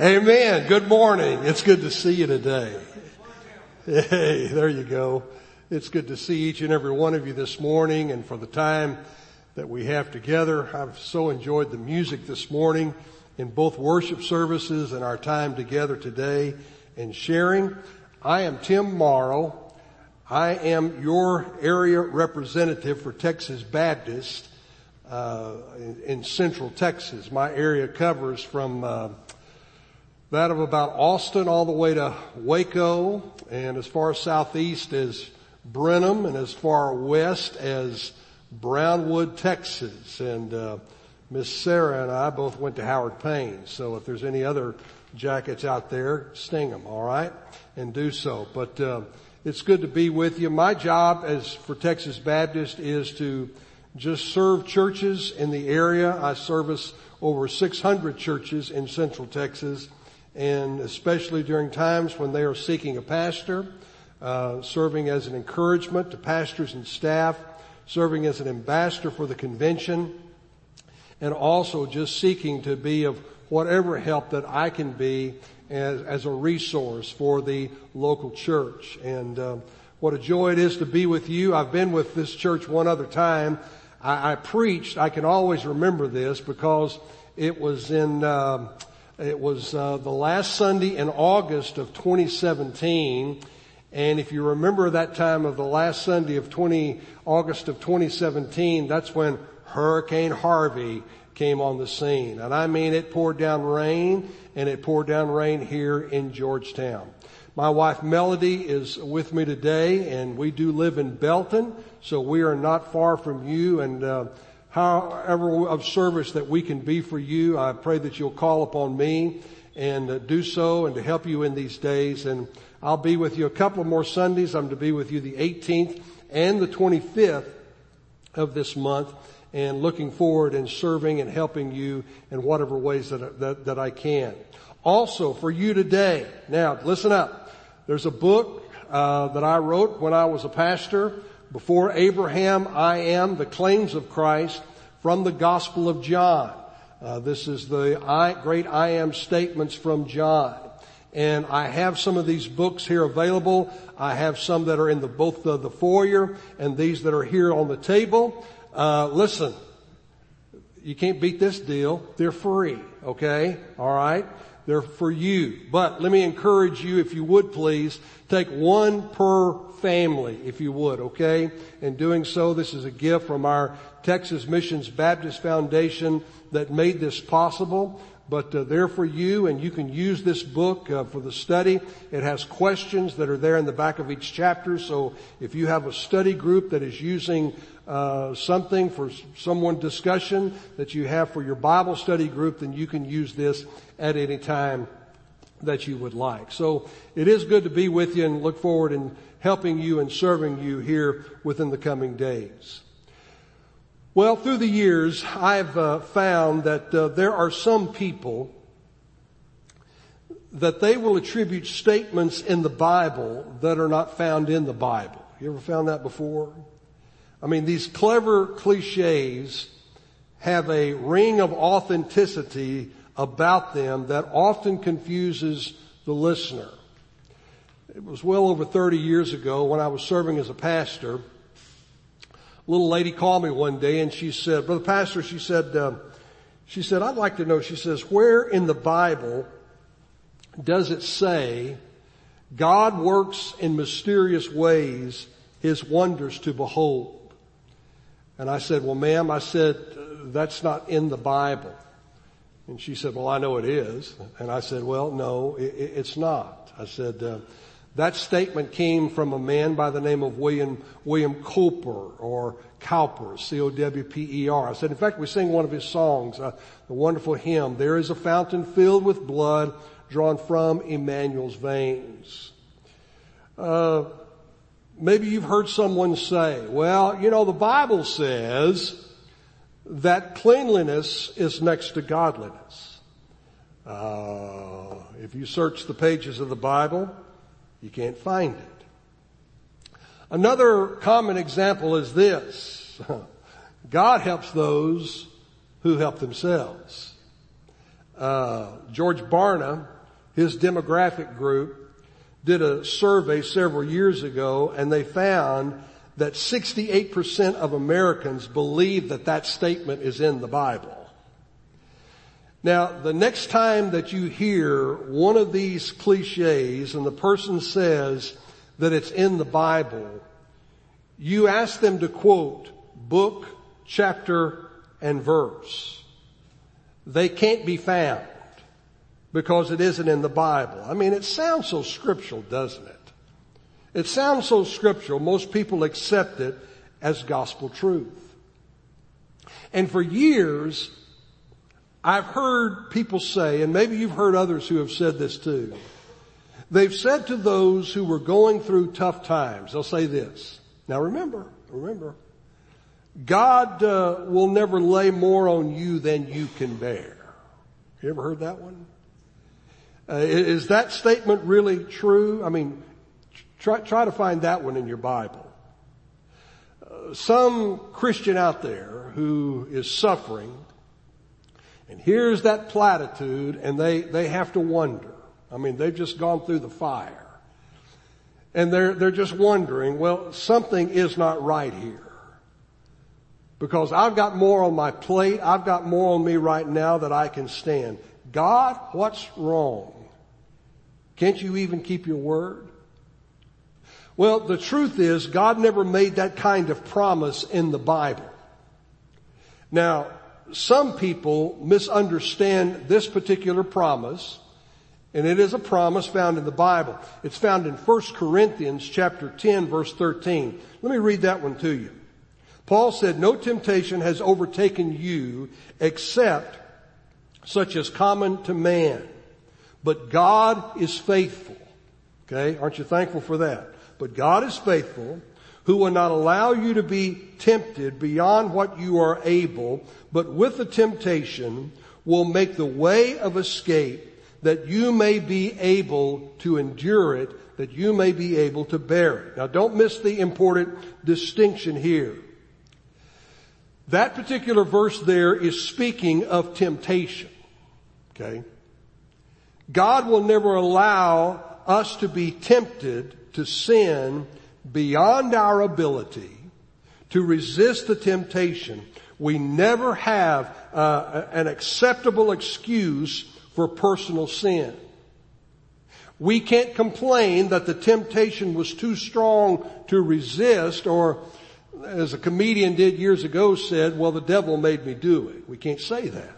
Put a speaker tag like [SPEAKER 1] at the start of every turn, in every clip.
[SPEAKER 1] Amen. Good morning. It's good to see you today. Hey, there you go. It's good to see each and every one of you this morning and for the time that we have together. I've so enjoyed the music this morning in both worship services and our time together today and sharing. I am Tim Morrow. I am your area representative for Texas Baptist uh, in, in, Central Texas. My area covers from uh, that of about Austin all the way to Waco, and as far southeast as Brenham, and as far west as Brownwood, Texas. And uh, Miss Sarah and I both went to Howard Payne. So if there's any other jackets out there, sting them, all right, and do so. But uh, it's good to be with you. My job as for Texas Baptist is to just serve churches in the area. I service over 600 churches in Central Texas and especially during times when they are seeking a pastor, uh, serving as an encouragement to pastors and staff, serving as an ambassador for the convention, and also just seeking to be of whatever help that I can be as, as a resource for the local church. And uh, what a joy it is to be with you. I've been with this church one other time. I, I preached. I can always remember this because it was in. Uh, it was uh, the last Sunday in August of 2017. And if you remember that time of the last Sunday of 20, August of 2017, that's when Hurricane Harvey came on the scene. And I mean, it poured down rain and it poured down rain here in Georgetown. My wife Melody is with me today and we do live in Belton, so we are not far from you and, uh, however of service that we can be for you. I pray that you'll call upon me and uh, do so and to help you in these days. And I'll be with you a couple more Sundays. I'm to be with you the 18th and the 25th of this month and looking forward and serving and helping you in whatever ways that, that, that I can. Also for you today, now listen up. There's a book uh, that I wrote when I was a pastor before Abraham, I am the claims of Christ from the Gospel of John. Uh, this is the I, great I am statements from John. And I have some of these books here available. I have some that are in the, both the, the foyer and these that are here on the table. Uh, listen, you can't beat this deal. They're free. Okay? Alright? They're for you. But let me encourage you, if you would please, take one per family, if you would, okay? In doing so, this is a gift from our Texas Missions Baptist Foundation that made this possible. But uh, they're for you, and you can use this book uh, for the study. It has questions that are there in the back of each chapter. So if you have a study group that is using uh, something for someone discussion that you have for your Bible study group, then you can use this at any time that you would like. So it is good to be with you and look forward in helping you and serving you here within the coming days. Well, through the years, I've uh, found that uh, there are some people that they will attribute statements in the Bible that are not found in the Bible. You ever found that before? I mean, these clever cliches have a ring of authenticity about them that often confuses the listener. It was well over 30 years ago when I was serving as a pastor. A little lady called me one day and she said, Brother Pastor, she said, uh, she said, I'd like to know, she says, where in the Bible does it say God works in mysterious ways his wonders to behold? And I said, well ma'am, I said, that's not in the Bible. And she said, well I know it is. And I said, well no, it, it's not. I said, uh, that statement came from a man by the name of William, William Cowper or Cowper, C-O-W-P-E-R. I said, in fact, we sing one of his songs, uh, the wonderful hymn, There is a fountain filled with blood drawn from Emmanuel's veins. Uh, maybe you've heard someone say, well, you know, the Bible says that cleanliness is next to godliness. Uh, if you search the pages of the Bible, you can't find it. Another common example is this. God helps those who help themselves. Uh, George Barna, his demographic group, did a survey several years ago and they found that 68% of Americans believe that that statement is in the Bible. Now, the next time that you hear one of these cliches and the person says that it's in the Bible, you ask them to quote book, chapter, and verse. They can't be found because it isn't in the Bible. I mean, it sounds so scriptural, doesn't it? It sounds so scriptural, most people accept it as gospel truth. And for years, I've heard people say, and maybe you've heard others who have said this too, they've said to those who were going through tough times, they'll say this, now remember, remember, God uh, will never lay more on you than you can bear. You ever heard that one? Uh, is that statement really true? I mean, Try, try to find that one in your Bible. Uh, some Christian out there who is suffering and hears that platitude and they, they have to wonder. I mean, they've just gone through the fire. And they're, they're just wondering, well, something is not right here. Because I've got more on my plate, I've got more on me right now that I can stand. God, what's wrong? Can't you even keep your word? Well, the truth is God never made that kind of promise in the Bible. Now, some people misunderstand this particular promise, and it is a promise found in the Bible. It's found in 1 Corinthians chapter 10 verse 13. Let me read that one to you. Paul said, no temptation has overtaken you except such as common to man. But God is faithful. Okay, aren't you thankful for that? But God is faithful, who will not allow you to be tempted beyond what you are able, but with the temptation will make the way of escape that you may be able to endure it, that you may be able to bear it. Now don't miss the important distinction here. That particular verse there is speaking of temptation. Okay? God will never allow us to be tempted to sin beyond our ability to resist the temptation. We never have uh, an acceptable excuse for personal sin. We can't complain that the temptation was too strong to resist or as a comedian did years ago said, well the devil made me do it. We can't say that.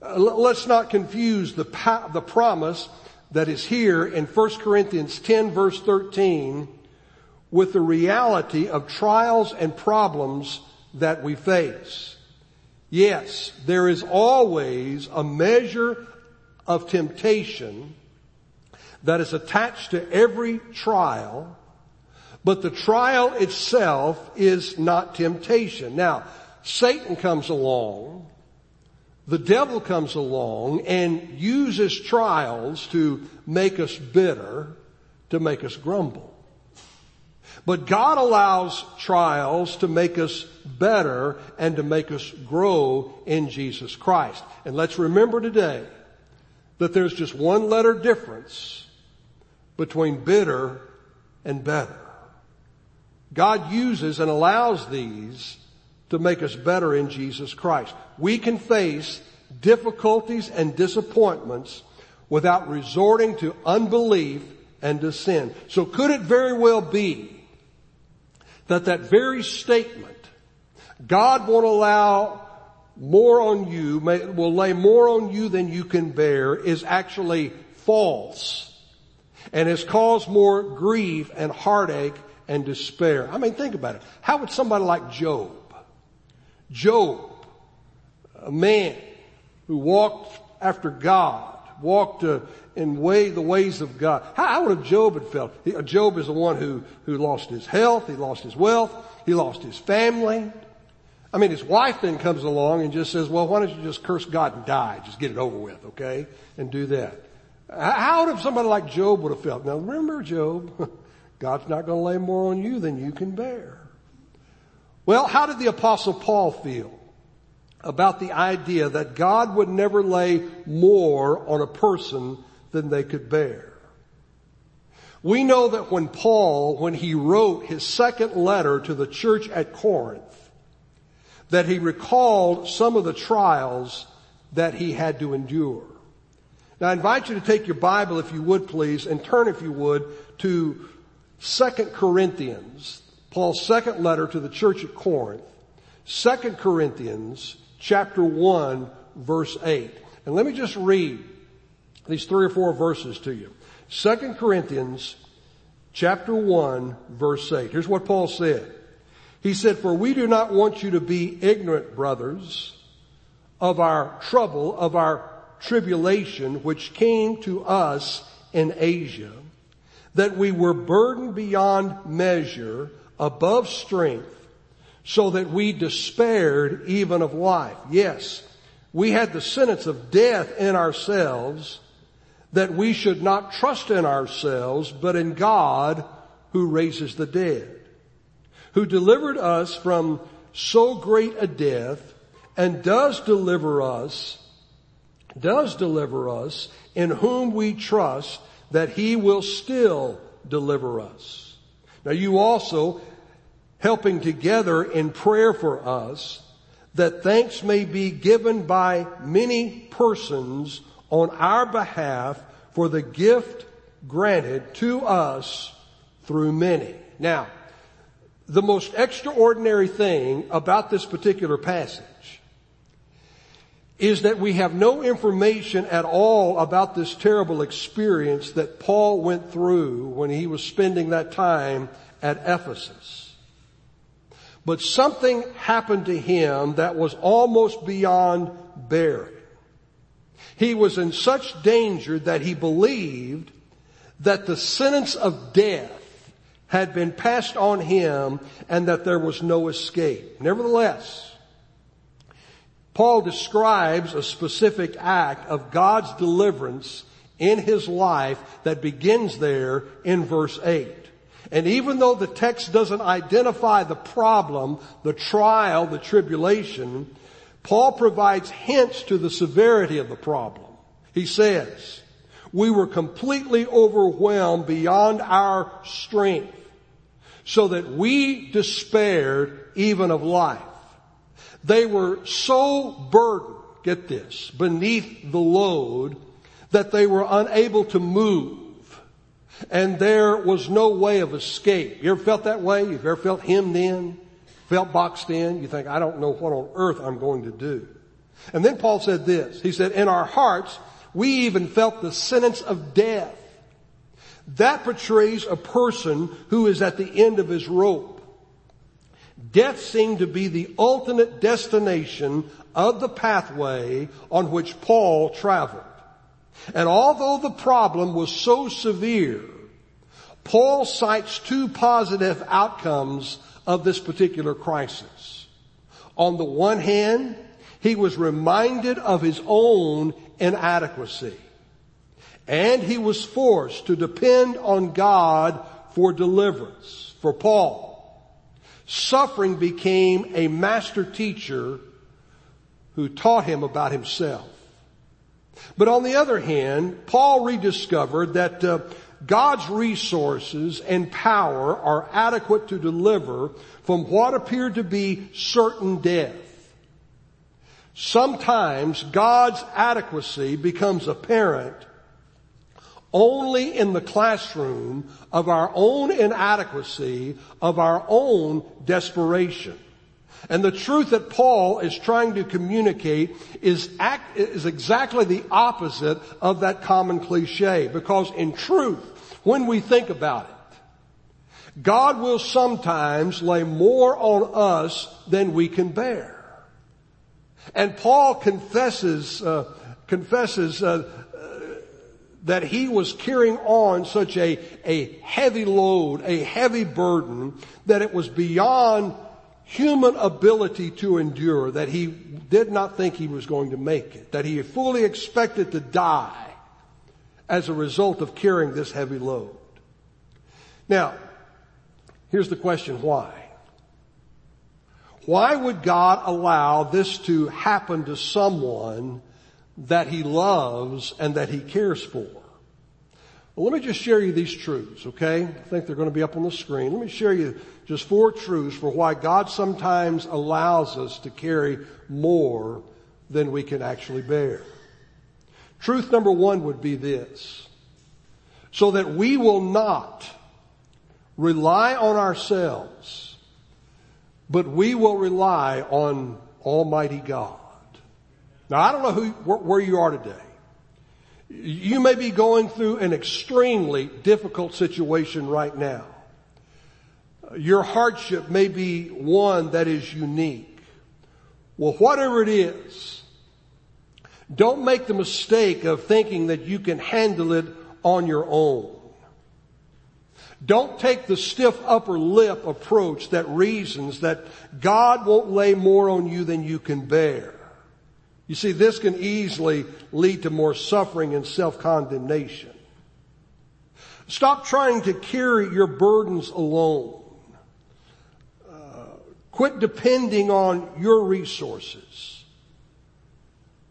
[SPEAKER 1] Uh, let's not confuse the, the promise that is here in 1 Corinthians 10 verse 13 with the reality of trials and problems that we face. Yes, there is always a measure of temptation that is attached to every trial, but the trial itself is not temptation. Now, Satan comes along the devil comes along and uses trials to make us bitter, to make us grumble. But God allows trials to make us better and to make us grow in Jesus Christ. And let's remember today that there's just one letter difference between bitter and better. God uses and allows these to make us better in Jesus Christ. We can face difficulties and disappointments without resorting to unbelief and to sin. So could it very well be that that very statement, God won't allow more on you, will lay more on you than you can bear is actually false and has caused more grief and heartache and despair. I mean, think about it. How would somebody like Job Job, a man who walked after God, walked uh, in way the ways of God. How, how would have Job have felt? He, Job is the one who who lost his health, he lost his wealth, he lost his family. I mean, his wife then comes along and just says, "Well, why don't you just curse God and die? Just get it over with, okay?" And do that. How would somebody like Job would have felt? Now, remember, Job, God's not going to lay more on you than you can bear. Well, how did the apostle Paul feel? about the idea that God would never lay more on a person than they could bear. We know that when Paul, when he wrote his second letter to the church at Corinth, that he recalled some of the trials that he had to endure. Now I invite you to take your Bible if you would please and turn if you would to 2 Corinthians, Paul's second letter to the church at Corinth. 2 Corinthians chapter 1 verse 8. And let me just read these three or four verses to you. 2 Corinthians chapter 1 verse 8. Here's what Paul said. He said, for we do not want you to be ignorant, brothers, of our trouble, of our tribulation, which came to us in Asia, that we were burdened beyond measure, above strength, so that we despaired even of life. Yes, we had the sentence of death in ourselves, that we should not trust in ourselves, but in God who raises the dead, who delivered us from so great a death and does deliver us, does deliver us in whom we trust that he will still deliver us. Now you also helping together in prayer for us that thanks may be given by many persons on our behalf for the gift granted to us through many. Now, the most extraordinary thing about this particular passage is that we have no information at all about this terrible experience that Paul went through when he was spending that time at Ephesus. But something happened to him that was almost beyond bearing. He was in such danger that he believed that the sentence of death had been passed on him and that there was no escape. Nevertheless, Paul describes a specific act of God's deliverance in his life that begins there in verse 8. And even though the text doesn't identify the problem, the trial, the tribulation, Paul provides hints to the severity of the problem. He says, we were completely overwhelmed beyond our strength so that we despaired even of life. They were so burdened, get this, beneath the load that they were unable to move. And there was no way of escape. You ever felt that way? You've ever felt hemmed in? Felt boxed in? You think, I don't know what on earth I'm going to do. And then Paul said this. He said, in our hearts, we even felt the sentence of death. That portrays a person who is at the end of his rope. Death seemed to be the ultimate destination of the pathway on which Paul traveled. And although the problem was so severe, Paul cites two positive outcomes of this particular crisis. On the one hand, he was reminded of his own inadequacy. And he was forced to depend on God for deliverance. For Paul, Suffering became a master teacher who taught him about himself. But on the other hand, Paul rediscovered that uh, God's resources and power are adequate to deliver from what appeared to be certain death. Sometimes God's adequacy becomes apparent only in the classroom of our own inadequacy, of our own desperation. And the truth that Paul is trying to communicate is, act, is exactly the opposite of that common cliche. Because in truth, when we think about it, God will sometimes lay more on us than we can bear. And Paul confesses, uh, confesses uh, that he was carrying on such a, a heavy load, a heavy burden, that it was beyond human ability to endure, that he did not think he was going to make it, that he fully expected to die as a result of carrying this heavy load. Now, here's the question, why? Why would God allow this to happen to someone that he loves and that he cares for? Well, let me just share you these truths, okay? I think they're going to be up on the screen. Let me share you just four truths for why God sometimes allows us to carry more than we can actually bear. Truth number one would be this. So that we will not rely on ourselves, but we will rely on Almighty God. Now I don't know who, where you are today. You may be going through an extremely difficult situation right now. Your hardship may be one that is unique. Well, whatever it is, don't make the mistake of thinking that you can handle it on your own. Don't take the stiff upper lip approach that reasons that God won't lay more on you than you can bear. You see, this can easily lead to more suffering and self-condemnation. Stop trying to carry your burdens alone. Uh, quit depending on your resources,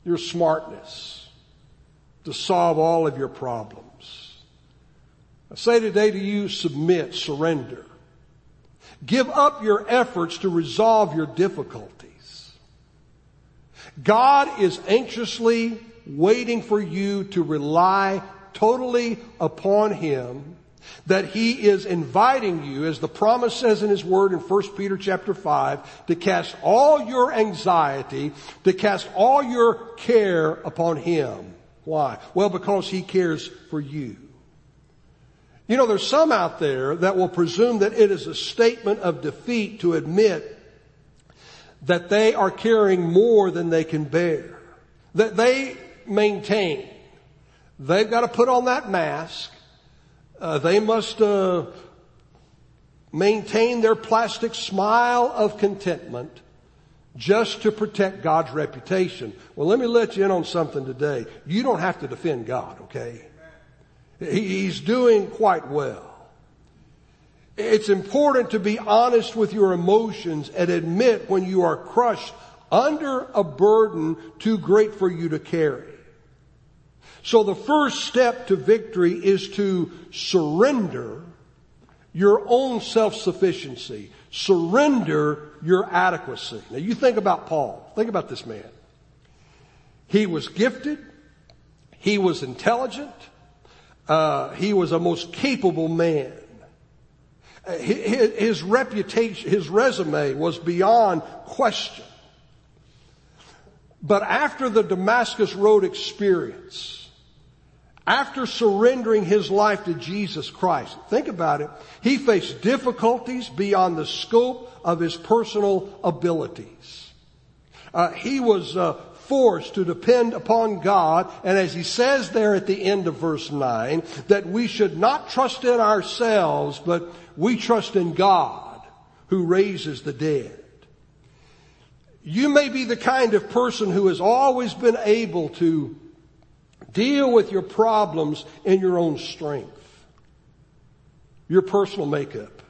[SPEAKER 1] your smartness to solve all of your problems. I say today to you, submit, surrender. Give up your efforts to resolve your difficulties. God is anxiously waiting for you to rely totally upon Him, that He is inviting you, as the promise says in His Word in 1 Peter chapter 5, to cast all your anxiety, to cast all your care upon Him. Why? Well, because He cares for you. You know, there's some out there that will presume that it is a statement of defeat to admit that they are carrying more than they can bear. That they maintain. They've got to put on that mask. Uh, they must uh, maintain their plastic smile of contentment just to protect God's reputation. Well, let me let you in on something today. You don't have to defend God, okay? He's doing quite well. It's important to be honest with your emotions and admit when you are crushed under a burden too great for you to carry. So the first step to victory is to surrender your own self-sufficiency. Surrender your adequacy. Now you think about Paul. Think about this man. He was gifted. He was intelligent. Uh, he was a most capable man his reputation, his resume was beyond question. But after the Damascus Road experience, after surrendering his life to Jesus Christ, think about it, he faced difficulties beyond the scope of his personal abilities. Uh, he was uh, forced to depend upon God, and as he says there at the end of verse 9, that we should not trust in ourselves, but we trust in God who raises the dead. You may be the kind of person who has always been able to deal with your problems in your own strength. Your personal makeup,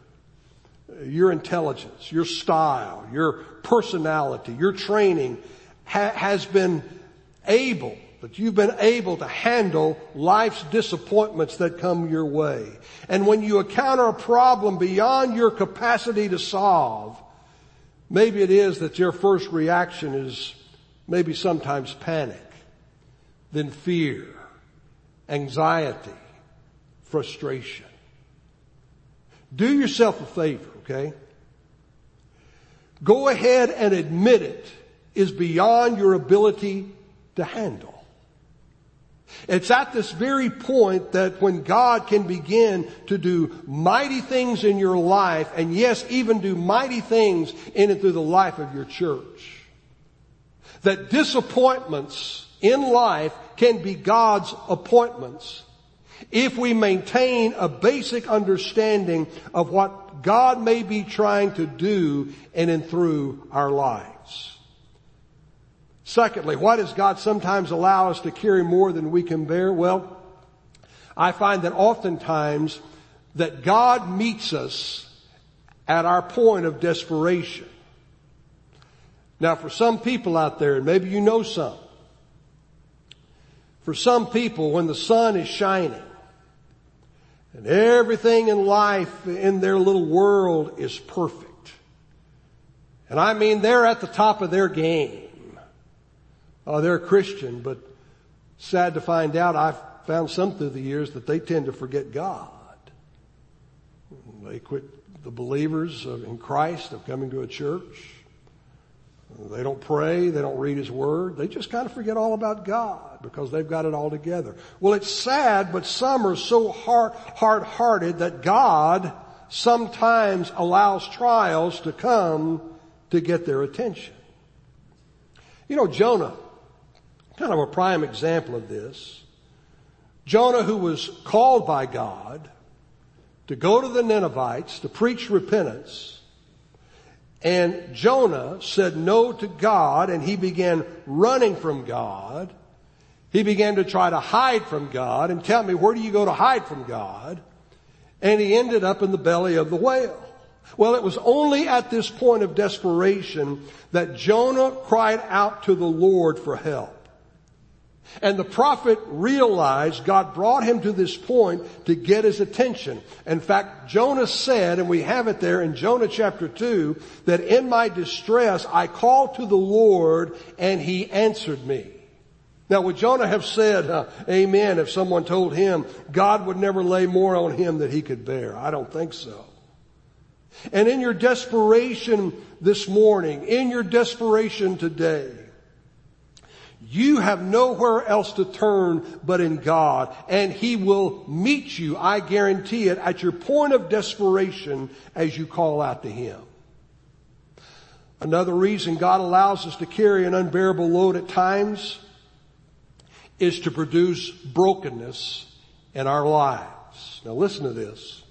[SPEAKER 1] your intelligence, your style, your personality, your training ha- has been able that you've been able to handle life's disappointments that come your way. And when you encounter a problem beyond your capacity to solve, maybe it is that your first reaction is maybe sometimes panic, then fear, anxiety, frustration. Do yourself a favor, okay? Go ahead and admit it is beyond your ability to handle. It's at this very point that when God can begin to do mighty things in your life, and yes, even do mighty things in and through the life of your church, that disappointments in life can be God's appointments if we maintain a basic understanding of what God may be trying to do in and through our life. Secondly, why does God sometimes allow us to carry more than we can bear? Well, I find that oftentimes that God meets us at our point of desperation. Now for some people out there, and maybe you know some, for some people when the sun is shining and everything in life in their little world is perfect. And I mean they're at the top of their game. Oh, they're a Christian, but sad to find out I've found some through the years that they tend to forget God. They quit the believers in Christ of coming to a church. They don't pray. They don't read His Word. They just kind of forget all about God because they've got it all together. Well, it's sad, but some are so hard, hard-hearted that God sometimes allows trials to come to get their attention. You know, Jonah, kind of a prime example of this. Jonah, who was called by God to go to the Ninevites to preach repentance, and Jonah said no to God and he began running from God. He began to try to hide from God and tell me, where do you go to hide from God? And he ended up in the belly of the whale. Well, it was only at this point of desperation that Jonah cried out to the Lord for help. And the prophet realized God brought him to this point to get his attention. In fact, Jonah said, and we have it there in Jonah chapter 2, that in my distress I called to the Lord and he answered me. Now would Jonah have said, uh, amen, if someone told him God would never lay more on him than he could bear? I don't think so. And in your desperation this morning, in your desperation today, you have nowhere else to turn but in God, and He will meet you, I guarantee it, at your point of desperation as you call out to Him. Another reason God allows us to carry an unbearable load at times is to produce brokenness in our lives. Now listen to this.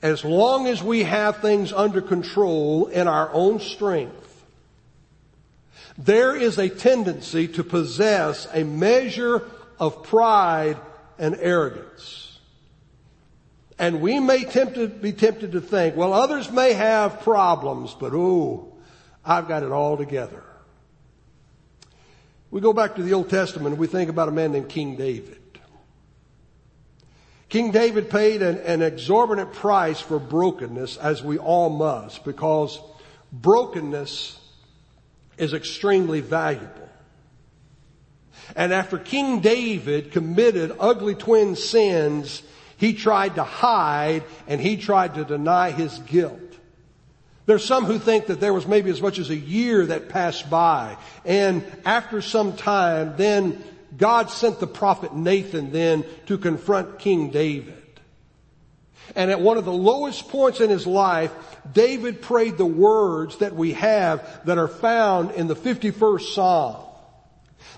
[SPEAKER 1] As long as we have things under control in our own strength, there is a tendency to possess a measure of pride and arrogance. And we may tempted, be tempted to think, well, others may have problems, but oh, I've got it all together. We go back to the Old Testament and we think about a man named King David. King David paid an, an exorbitant price for brokenness as we all must because brokenness is extremely valuable. And after King David committed ugly twin sins, he tried to hide and he tried to deny his guilt. There's some who think that there was maybe as much as a year that passed by. And after some time, then God sent the prophet Nathan then to confront King David. And at one of the lowest points in his life, David prayed the words that we have that are found in the 51st Psalm.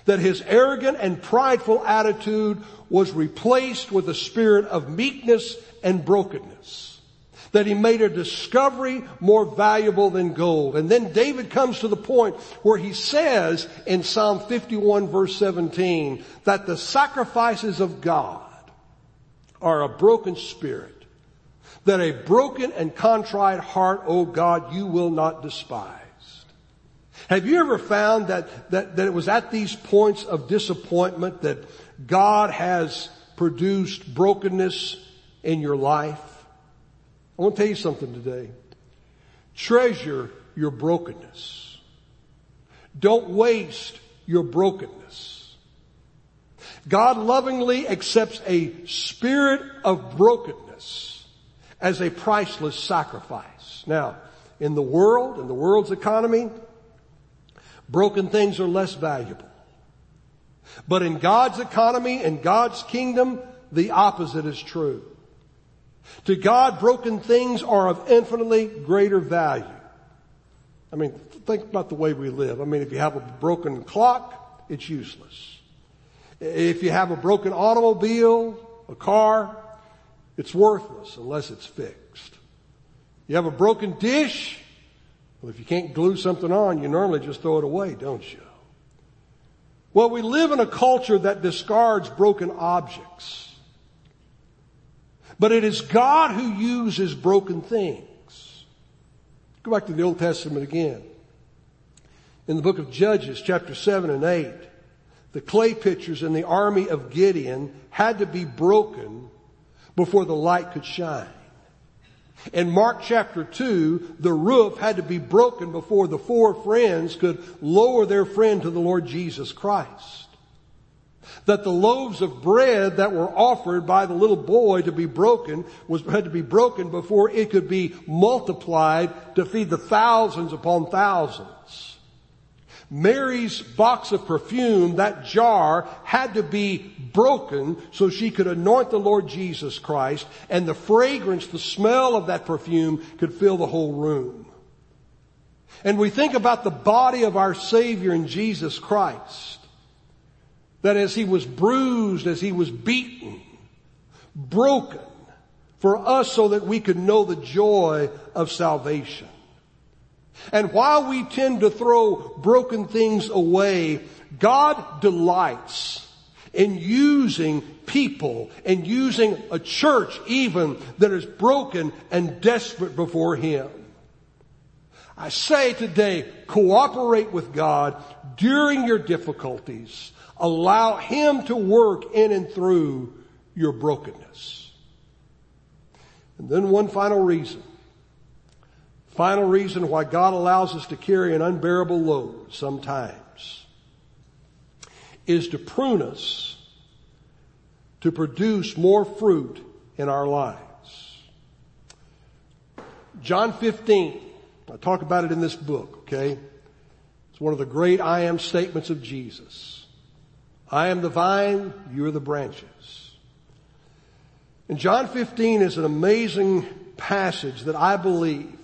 [SPEAKER 1] That his arrogant and prideful attitude was replaced with a spirit of meekness and brokenness. That he made a discovery more valuable than gold. And then David comes to the point where he says in Psalm 51 verse 17 that the sacrifices of God are a broken spirit that a broken and contrite heart, O God, you will not despise. Have you ever found that, that, that it was at these points of disappointment that God has produced brokenness in your life? I want to tell you something today. Treasure your brokenness. Don't waste your brokenness. God lovingly accepts a spirit of brokenness as a priceless sacrifice. Now, in the world, in the world's economy, broken things are less valuable. But in God's economy, in God's kingdom, the opposite is true. To God, broken things are of infinitely greater value. I mean, think about the way we live. I mean, if you have a broken clock, it's useless. If you have a broken automobile, a car, it's worthless unless it's fixed. You have a broken dish? Well, if you can't glue something on, you normally just throw it away, don't you? Well, we live in a culture that discards broken objects. But it is God who uses broken things. Go back to the Old Testament again. In the book of Judges, chapter 7 and 8, the clay pitchers in the army of Gideon had to be broken before the light could shine. In Mark chapter 2, the roof had to be broken before the four friends could lower their friend to the Lord Jesus Christ. That the loaves of bread that were offered by the little boy to be broken was, had to be broken before it could be multiplied to feed the thousands upon thousands. Mary's box of perfume, that jar, had to be broken so she could anoint the Lord Jesus Christ and the fragrance, the smell of that perfume could fill the whole room. And we think about the body of our Savior in Jesus Christ. That as He was bruised, as He was beaten, broken for us so that we could know the joy of salvation. And while we tend to throw broken things away, God delights in using people and using a church even that is broken and desperate before Him. I say today, cooperate with God during your difficulties. Allow Him to work in and through your brokenness. And then one final reason. Final reason why God allows us to carry an unbearable load sometimes is to prune us to produce more fruit in our lives. John 15, I talk about it in this book, okay? It's one of the great I am statements of Jesus. I am the vine, you are the branches. And John 15 is an amazing passage that I believe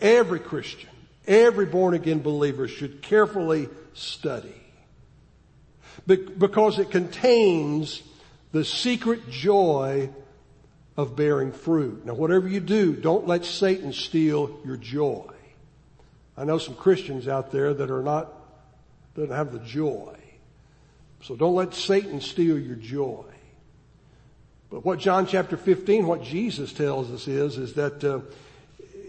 [SPEAKER 1] every Christian, every born again believer should carefully study. Because it contains the secret joy of bearing fruit. Now whatever you do, don't let Satan steal your joy. I know some Christians out there that are not, that have the joy. So don't let Satan steal your joy. But what John chapter 15, what Jesus tells us is, is that uh,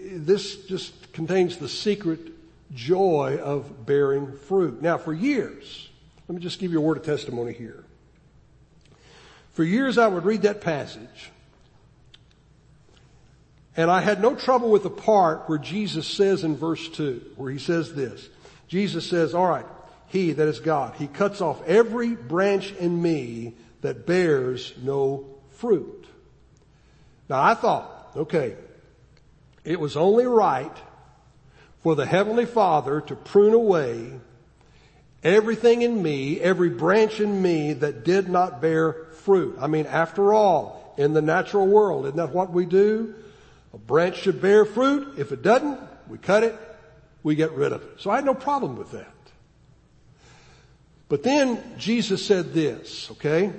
[SPEAKER 1] this just contains the secret joy of bearing fruit. Now for years, let me just give you a word of testimony here. For years I would read that passage and I had no trouble with the part where Jesus says in verse 2, where he says this. Jesus says, alright, he, that is God, he cuts off every branch in me that bears no fruit. Now I thought, okay, it was only right for the Heavenly Father to prune away everything in me, every branch in me that did not bear fruit. I mean, after all, in the natural world, isn't that what we do? A branch should bear fruit. If it doesn't, we cut it, we get rid of it. So I had no problem with that. But then Jesus said this, okay?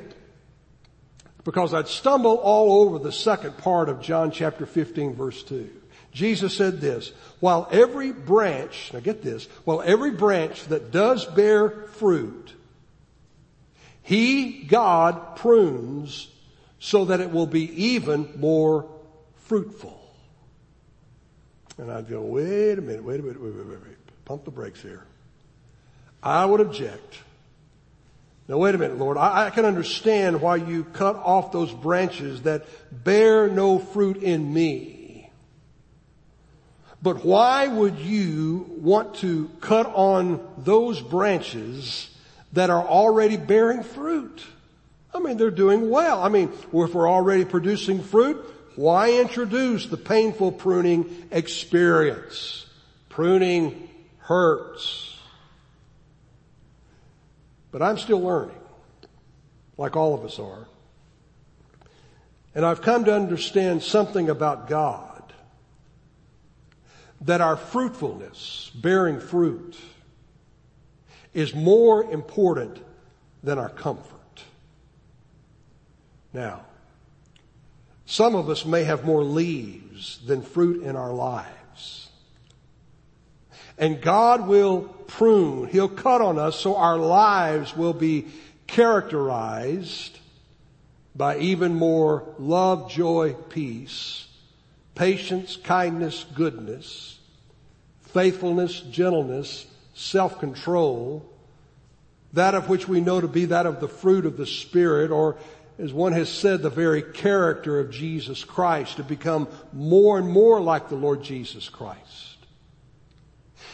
[SPEAKER 1] Because I'd stumble all over the second part of John chapter 15 verse 2. Jesus said this, while every branch, now get this, while every branch that does bear fruit, He, God, prunes so that it will be even more fruitful. And I'd go, wait a minute, wait a minute, wait, wait, wait, wait. Pump the brakes here. I would object. Now wait a minute, Lord. I, I can understand why you cut off those branches that bear no fruit in me. But why would you want to cut on those branches that are already bearing fruit? I mean, they're doing well. I mean, if we're already producing fruit, why introduce the painful pruning experience? Pruning hurts. But I'm still learning, like all of us are. And I've come to understand something about God that our fruitfulness, bearing fruit, is more important than our comfort. Now, some of us may have more leaves than fruit in our lives. And God will prune, He'll cut on us so our lives will be characterized by even more love, joy, peace, patience, kindness, goodness, faithfulness, gentleness, self-control, that of which we know to be that of the fruit of the Spirit, or as one has said, the very character of Jesus Christ, to become more and more like the Lord Jesus Christ.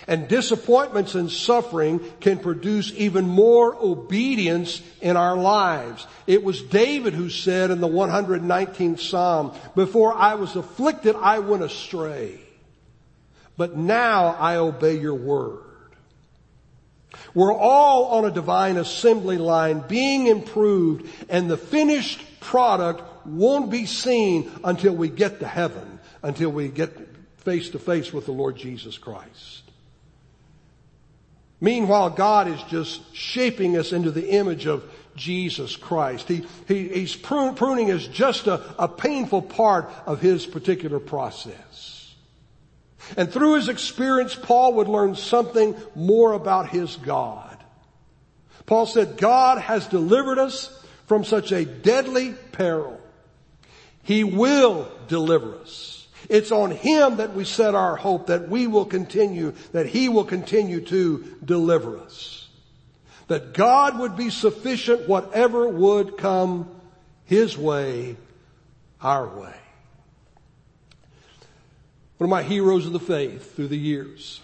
[SPEAKER 1] And disappointments and suffering can produce even more obedience in our lives. It was David who said in the 119th Psalm, before I was afflicted, I went astray. But now I obey your word. We're all on a divine assembly line being improved and the finished product won't be seen until we get to heaven, until we get face to face with the Lord Jesus Christ. Meanwhile, God is just shaping us into the image of Jesus Christ. He, he, he's pruning is just a, a painful part of his particular process. And through his experience, Paul would learn something more about his God. Paul said, God has delivered us from such a deadly peril. He will deliver us. It's on Him that we set our hope that we will continue, that He will continue to deliver us. That God would be sufficient whatever would come His way, our way. One of my heroes of the faith through the years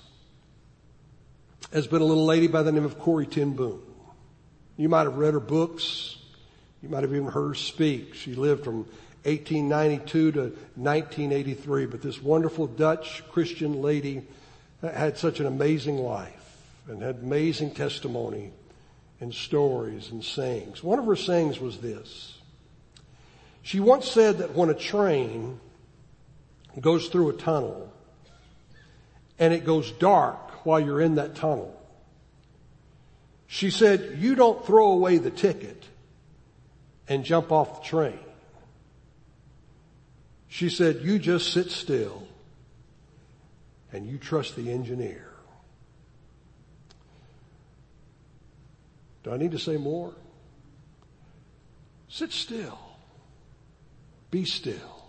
[SPEAKER 1] has been a little lady by the name of Corrie ten Boom. You might have read her books. You might have even heard her speak. She lived from 1892 to 1983. But this wonderful Dutch Christian lady had such an amazing life and had amazing testimony and stories and sayings. One of her sayings was this. She once said that when a train goes through a tunnel and it goes dark while you're in that tunnel, she said, you don't throw away the ticket and jump off the train. She said, you just sit still and you trust the engineer. Do I need to say more? Sit still. Be still.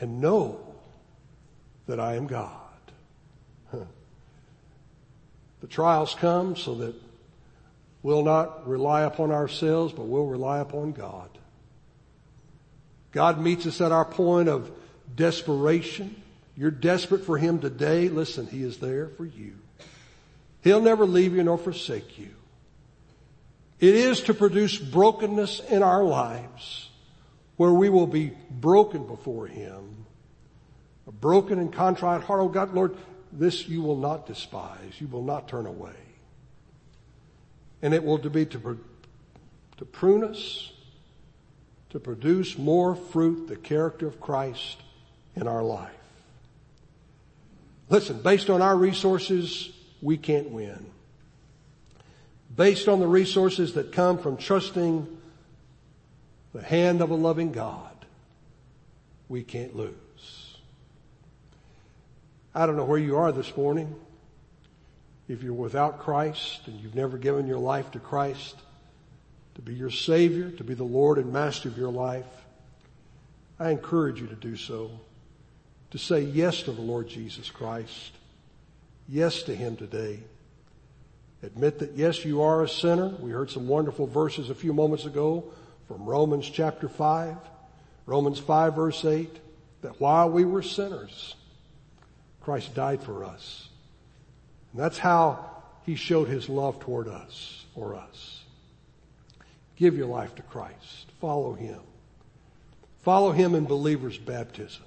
[SPEAKER 1] And know that I am God. The trials come so that we'll not rely upon ourselves, but we'll rely upon God. God meets us at our point of desperation. You're desperate for Him today. Listen, He is there for you. He'll never leave you nor forsake you. It is to produce brokenness in our lives where we will be broken before Him. A broken and contrite heart. Oh God, Lord, this you will not despise. You will not turn away. And it will be to, to prune us, to produce more fruit, the character of Christ in our life. Listen, based on our resources, we can't win. Based on the resources that come from trusting the hand of a loving God, we can't lose. I don't know where you are this morning. If you're without Christ and you've never given your life to Christ, to be your Savior, to be the Lord and Master of your life, I encourage you to do so. To say yes to the Lord Jesus Christ. Yes to Him today. Admit that yes, you are a sinner. We heard some wonderful verses a few moments ago from Romans chapter 5. Romans 5 verse 8. That while we were sinners, Christ died for us. And that's how He showed His love toward us, for us. Give your life to Christ. Follow Him. Follow Him in believer's baptism.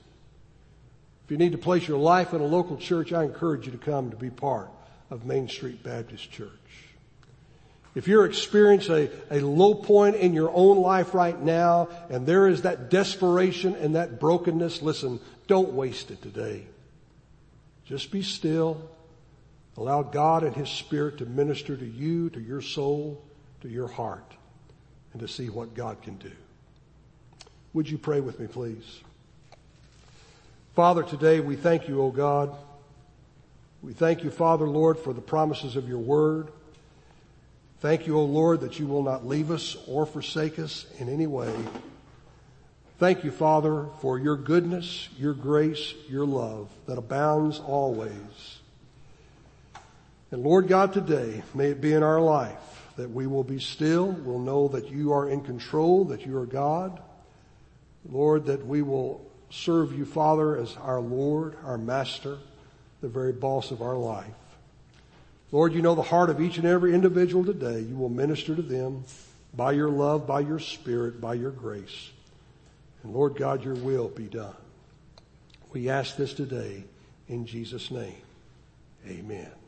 [SPEAKER 1] If you need to place your life in a local church, I encourage you to come to be part of Main Street Baptist Church. If you're experiencing a, a low point in your own life right now and there is that desperation and that brokenness, listen, don't waste it today. Just be still. Allow God and His Spirit to minister to you, to your soul, to your heart and to see what God can do. Would you pray with me, please? Father, today we thank you, O God. We thank you, Father, Lord, for the promises of your word. Thank you, O Lord, that you will not leave us or forsake us in any way. Thank you, Father, for your goodness, your grace, your love that abounds always. And Lord God, today, may it be in our life that we will be still. We'll know that you are in control, that you are God. Lord, that we will serve you, Father, as our Lord, our Master, the very boss of our life. Lord, you know the heart of each and every individual today. You will minister to them by your love, by your spirit, by your grace. And Lord God, your will be done. We ask this today in Jesus' name. Amen.